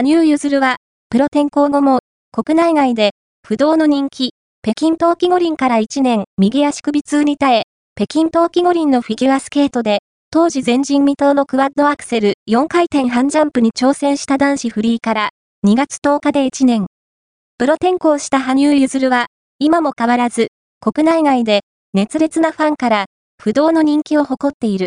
羽生結弦は、プロ転向後も、国内外で、不動の人気、北京冬季五輪から1年、右足首痛に耐え、北京冬季五輪のフィギュアスケートで、当時前人未到のクワッドアクセル4回転半ジャンプに挑戦した男子フリーから、2月10日で1年。プロ転向した羽生結弦は、今も変わらず、国内外で、熱烈なファンから、不動の人気を誇っている。